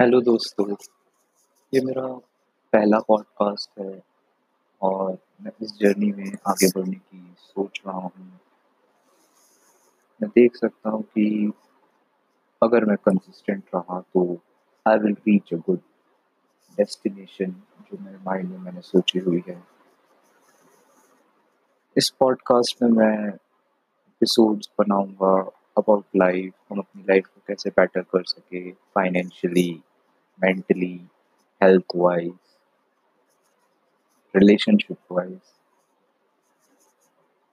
Hello दोस्तों। ये मेरा पहला पॉडकास्ट है और मैं इस जर्नी में आगे बढ़ने की सोच रहा हूँ। मैं देख सकता हूँ कि अगर मैं कंसिस्टेंट रहा तो I will reach a good destination जो मेरे माइंड में मैंने सोची हुई है। इस पॉडकास्ट में मैं एपिसोड्स बनाऊँगा अबाउट लाइफ हम अपनी लाइफ को कैसे बेटर कर सके financially mentally health wise relationship wise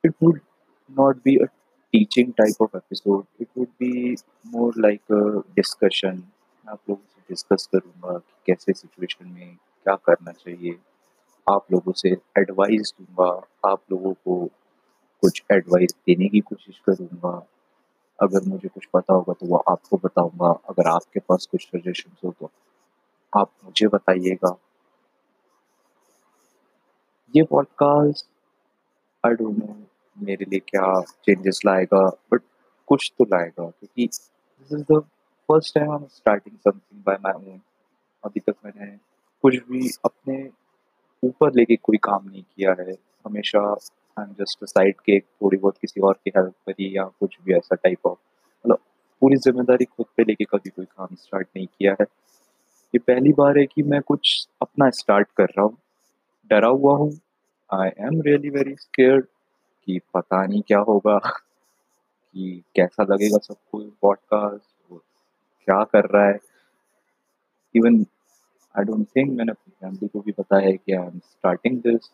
it would not be a teaching type of episode. It would be more like a discussion. मैं आप लोगों से डिस्कस करूँगा कि कैसे सिचुएशन में क्या करना चाहिए। आप लोगों से एडवाइस दूँगा। आप लोगों को कुछ एडवाइस देने की कोशिश करूँगा। अगर मुझे कुछ पता होगा तो वो आपको बताऊँगा। अगर आपके पास कुछ सजेशन हो तो आप मुझे बताइएगा। ये पॉडकास्ट आई डोंट नो मेरे लिए क्या चेंजेस लाएगा बट कुछ तो लाएगा, क्योंकि this is the first time I am starting something by my own अभी तक मैंने कुछ भी अपने ऊपर लेके कोई काम नहीं किया है। हमेशा जस्ट साइड के थोड़ी बहुत किसी और की हेल्प करी या कुछ भी ऐसा टाइप ऑफ़ मतलब पूरी ज़िम्मेदारी खुद पे लेके कभी कोई काम स्टार्ट नहीं किया है। ये पहली बार है कि मैं कुछ अपना स्टार्ट कर रहा हूँ। डरा हुआ हूँ। I am really very scared कि पता नहीं क्या होगा, कि कैसा लगेगा सबको पॉडकास्ट क्या कर रहा है। इवन आई डोंट थिंक मैंने अपनी फैमिली को भी बताया है कि I am starting this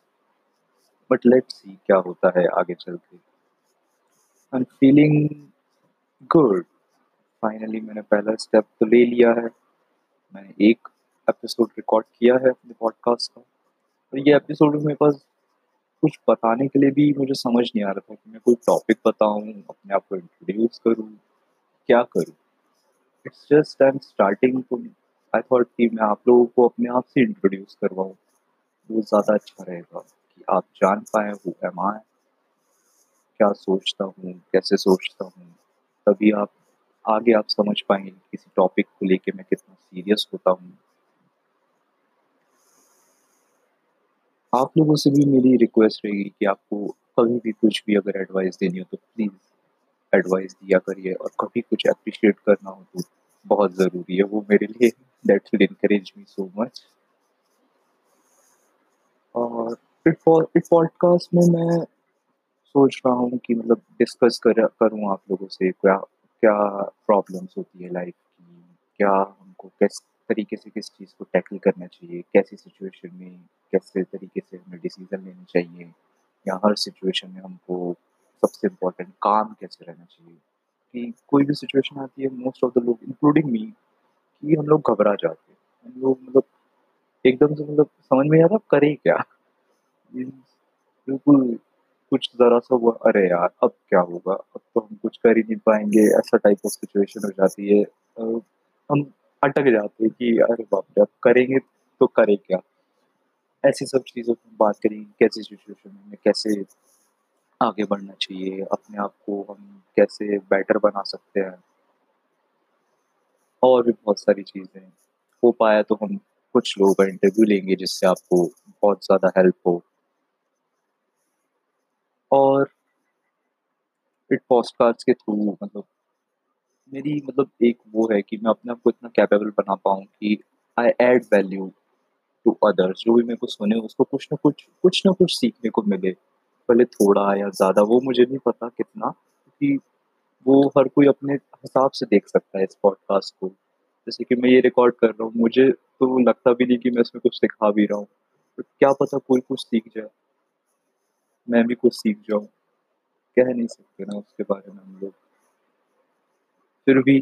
but let's see क्या होता है आगे चल के। I am feeling good finally मैंने पहला स्टेप तो ले लिया है। मैंने एक एपिसोड रिकॉर्ड किया है अपने पॉडकास्ट का। और ये एपिसोड मेरे पास कुछ बताने के लिए भी मुझे समझ नहीं आ रहा था कि मैं कोई टॉपिक बताऊँ, अपने आप को इंट्रोड्यूस करूँ, क्या करूँ। It's just I am starting तो आई थॉट कि मैं आप लोगों को अपने आप से इंट्रोड्यूस करवाऊं। वो ज़्यादा अच्छा रहेगा। कि आप जान पाए वो एम आई क्या सोचता हूँ, कैसे सोचता हूँ? तभी आप, आगे आप समझ पाएँगे किसी टॉपिक को लेके मैं कितना सीरियस होता हूँ। आप लोगों से भी मेरी रिक्वेस्ट रहेगी कि आपको कभी भी कुछ भी अगर एडवाइस देनी हो तो प्लीज़ एडवाइस दिया करिए और कभी कुछ अप्रिशिएट करना हो तो बहुत ज़रूरी है। वो मेरे लिए that will encourage me so much और इस पॉडकास्ट में मैं सोच रहा हूँ कि मतलब डिस्कस कर, करूँ आप लोगों से क्या क्या प्रॉब्लम्स होती है लाइफ की? क्या हमको किस तरीके से किस चीज़ को टैकल करना चाहिए? कैसी सिचुएशन में कैसे तरीके से हमें डिसीज़न लेने चाहिए? या हर सिचुएशन में हमको सबसे इम्पोर्टेंट काम कैसे रहना चाहिए? कि कोई भी सिचुएशन आती है मोस्ट ऑफ़ द लोग इंक्लूडिंग मी कि हम लोग घबरा जाते हैं। हम लोग मतलब एकदम से मतलब समझ में आता, करें क्या? बिल्कुल कुछ ज़रा सा हुआ अरे यार, अब क्या होगा? अब तो हम कुछ कर ही नहीं पाएँगे। ऐसा टाइप ऑफ़ सिचुएशन हो जाती है। हम अटक जाते हैं कि अरे बाप रे, अब करेंगे तो करें क्या? ऐसी सब चीज़ों की बात करेंगे कैसी सिचुएशन में कैसे आगे बढ़ना चाहिए, अपने आप को हम कैसे बेटर बना सकते हैं। और भी बहुत सारी चीज़ें। हो पाया तो हम कुछ लोगों का इंटरव्यू लेंगे जिससे आपको बहुत ज़्यादा हेल्प हो। और इट पॉडकास्ट के थ्रू मतलब मेरी मतलब एक वो है कि मैं अपने आप को इतना कैपेबल बना पाऊँ कि I add value to others जो भी मेरे को सुने, उसको कुछ ना कुछ कुछ ना कुछ सीखने को मिले। पहले थोड़ा या ज़्यादा, वो मुझे नहीं पता कितना, क्योंकि वो हर कोई अपने हिसाब से देख सकता है इस पॉडकास्ट को। जैसे कि मैं ये रिकॉर्ड कर रहा हूँ, मुझे तो लगता भी नहीं कि मैं इसमें कुछ सिखा भी रहा हूँ। तो क्या पता कोई कुछ सीख जाए। मैं भी कुछ सीख जाऊँ। कह नहीं सकते ना उसके बारे में हम लोग। फिर भी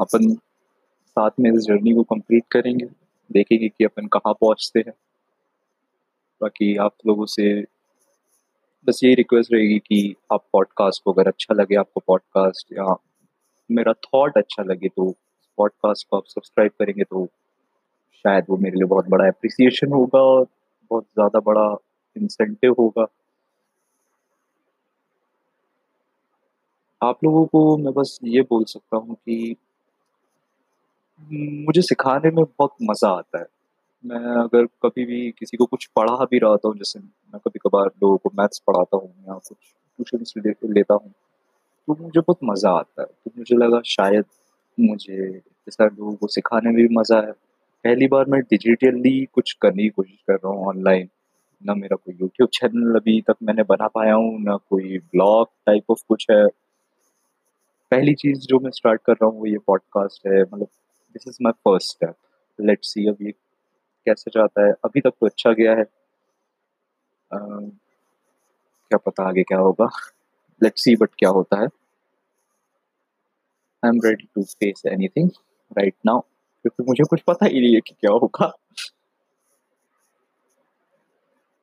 अपन साथ में इस जर्नी को कंप्लीट करेंगे। देखेंगे कि अपन कहाँ पहुँचते हैं। बाकी आप लोगों से बस यही रिक्वेस्ट रहेगी कि आप पॉडकास्ट को अगर अच्छा लगे, आपको पॉडकास्ट या मेरा थॉट अच्छा लगे तो पॉडकास्ट को आप सब्सक्राइब करेंगे तो शायद वो मेरे लिए बहुत बड़ा अप्रिसिएशन होगा और बहुत ज़्यादा बड़ा इंसेंटिव होगा। आप लोगों को मैं बस ये बोल सकता हूँ कि मुझे सिखाने में बहुत मज़ा आता है। मैं अगर कभी भी किसी को कुछ पढ़ा भी रहा हूँ, जैसे मैं कभी-कभार लोगों को मैथ्स पढ़ाता हूँ या कुछ ट्यूशन्स ले लेता हूँ, तो मुझे बहुत मज़ा आता है। तो मुझे लगा शायद मुझे इतना लोगों को सिखाने में भी मज़ा है। पहली बार मैं डिजिटली कुछ करने की कोशिश कर रहा हूँ ऑनलाइन। ना मेरा कोई यूट्यूब चैनल अभी तक मैंने बना पाया हूँ, ना कोई ब्लॉग टाइप ऑफ़ कुछ है। पहली चीज़ जो मैं स्टार्ट कर रहा हूँ वो ये पॉडकास्ट है मतलब this is my first step. Let's see अब ये कैसे जाता है। अभी तक तो अच्छा गया है। अ, क्या पता आगे क्या होगा? लेट्स सी बट क्या होता है। I am ready to face anything right now क्योंकि मुझे कुछ पता ही नहीं है कि क्या होगा।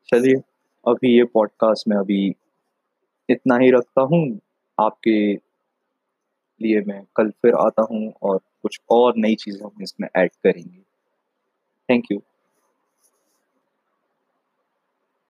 चलिए, अभी ये पॉडकास्ट में अभी इतना ही रखता हूँ। आपके लिए मैं कल फिर आता हूँ और कुछ और नई चीज़ें हम इसमें ऐड करेंगे। Thank you.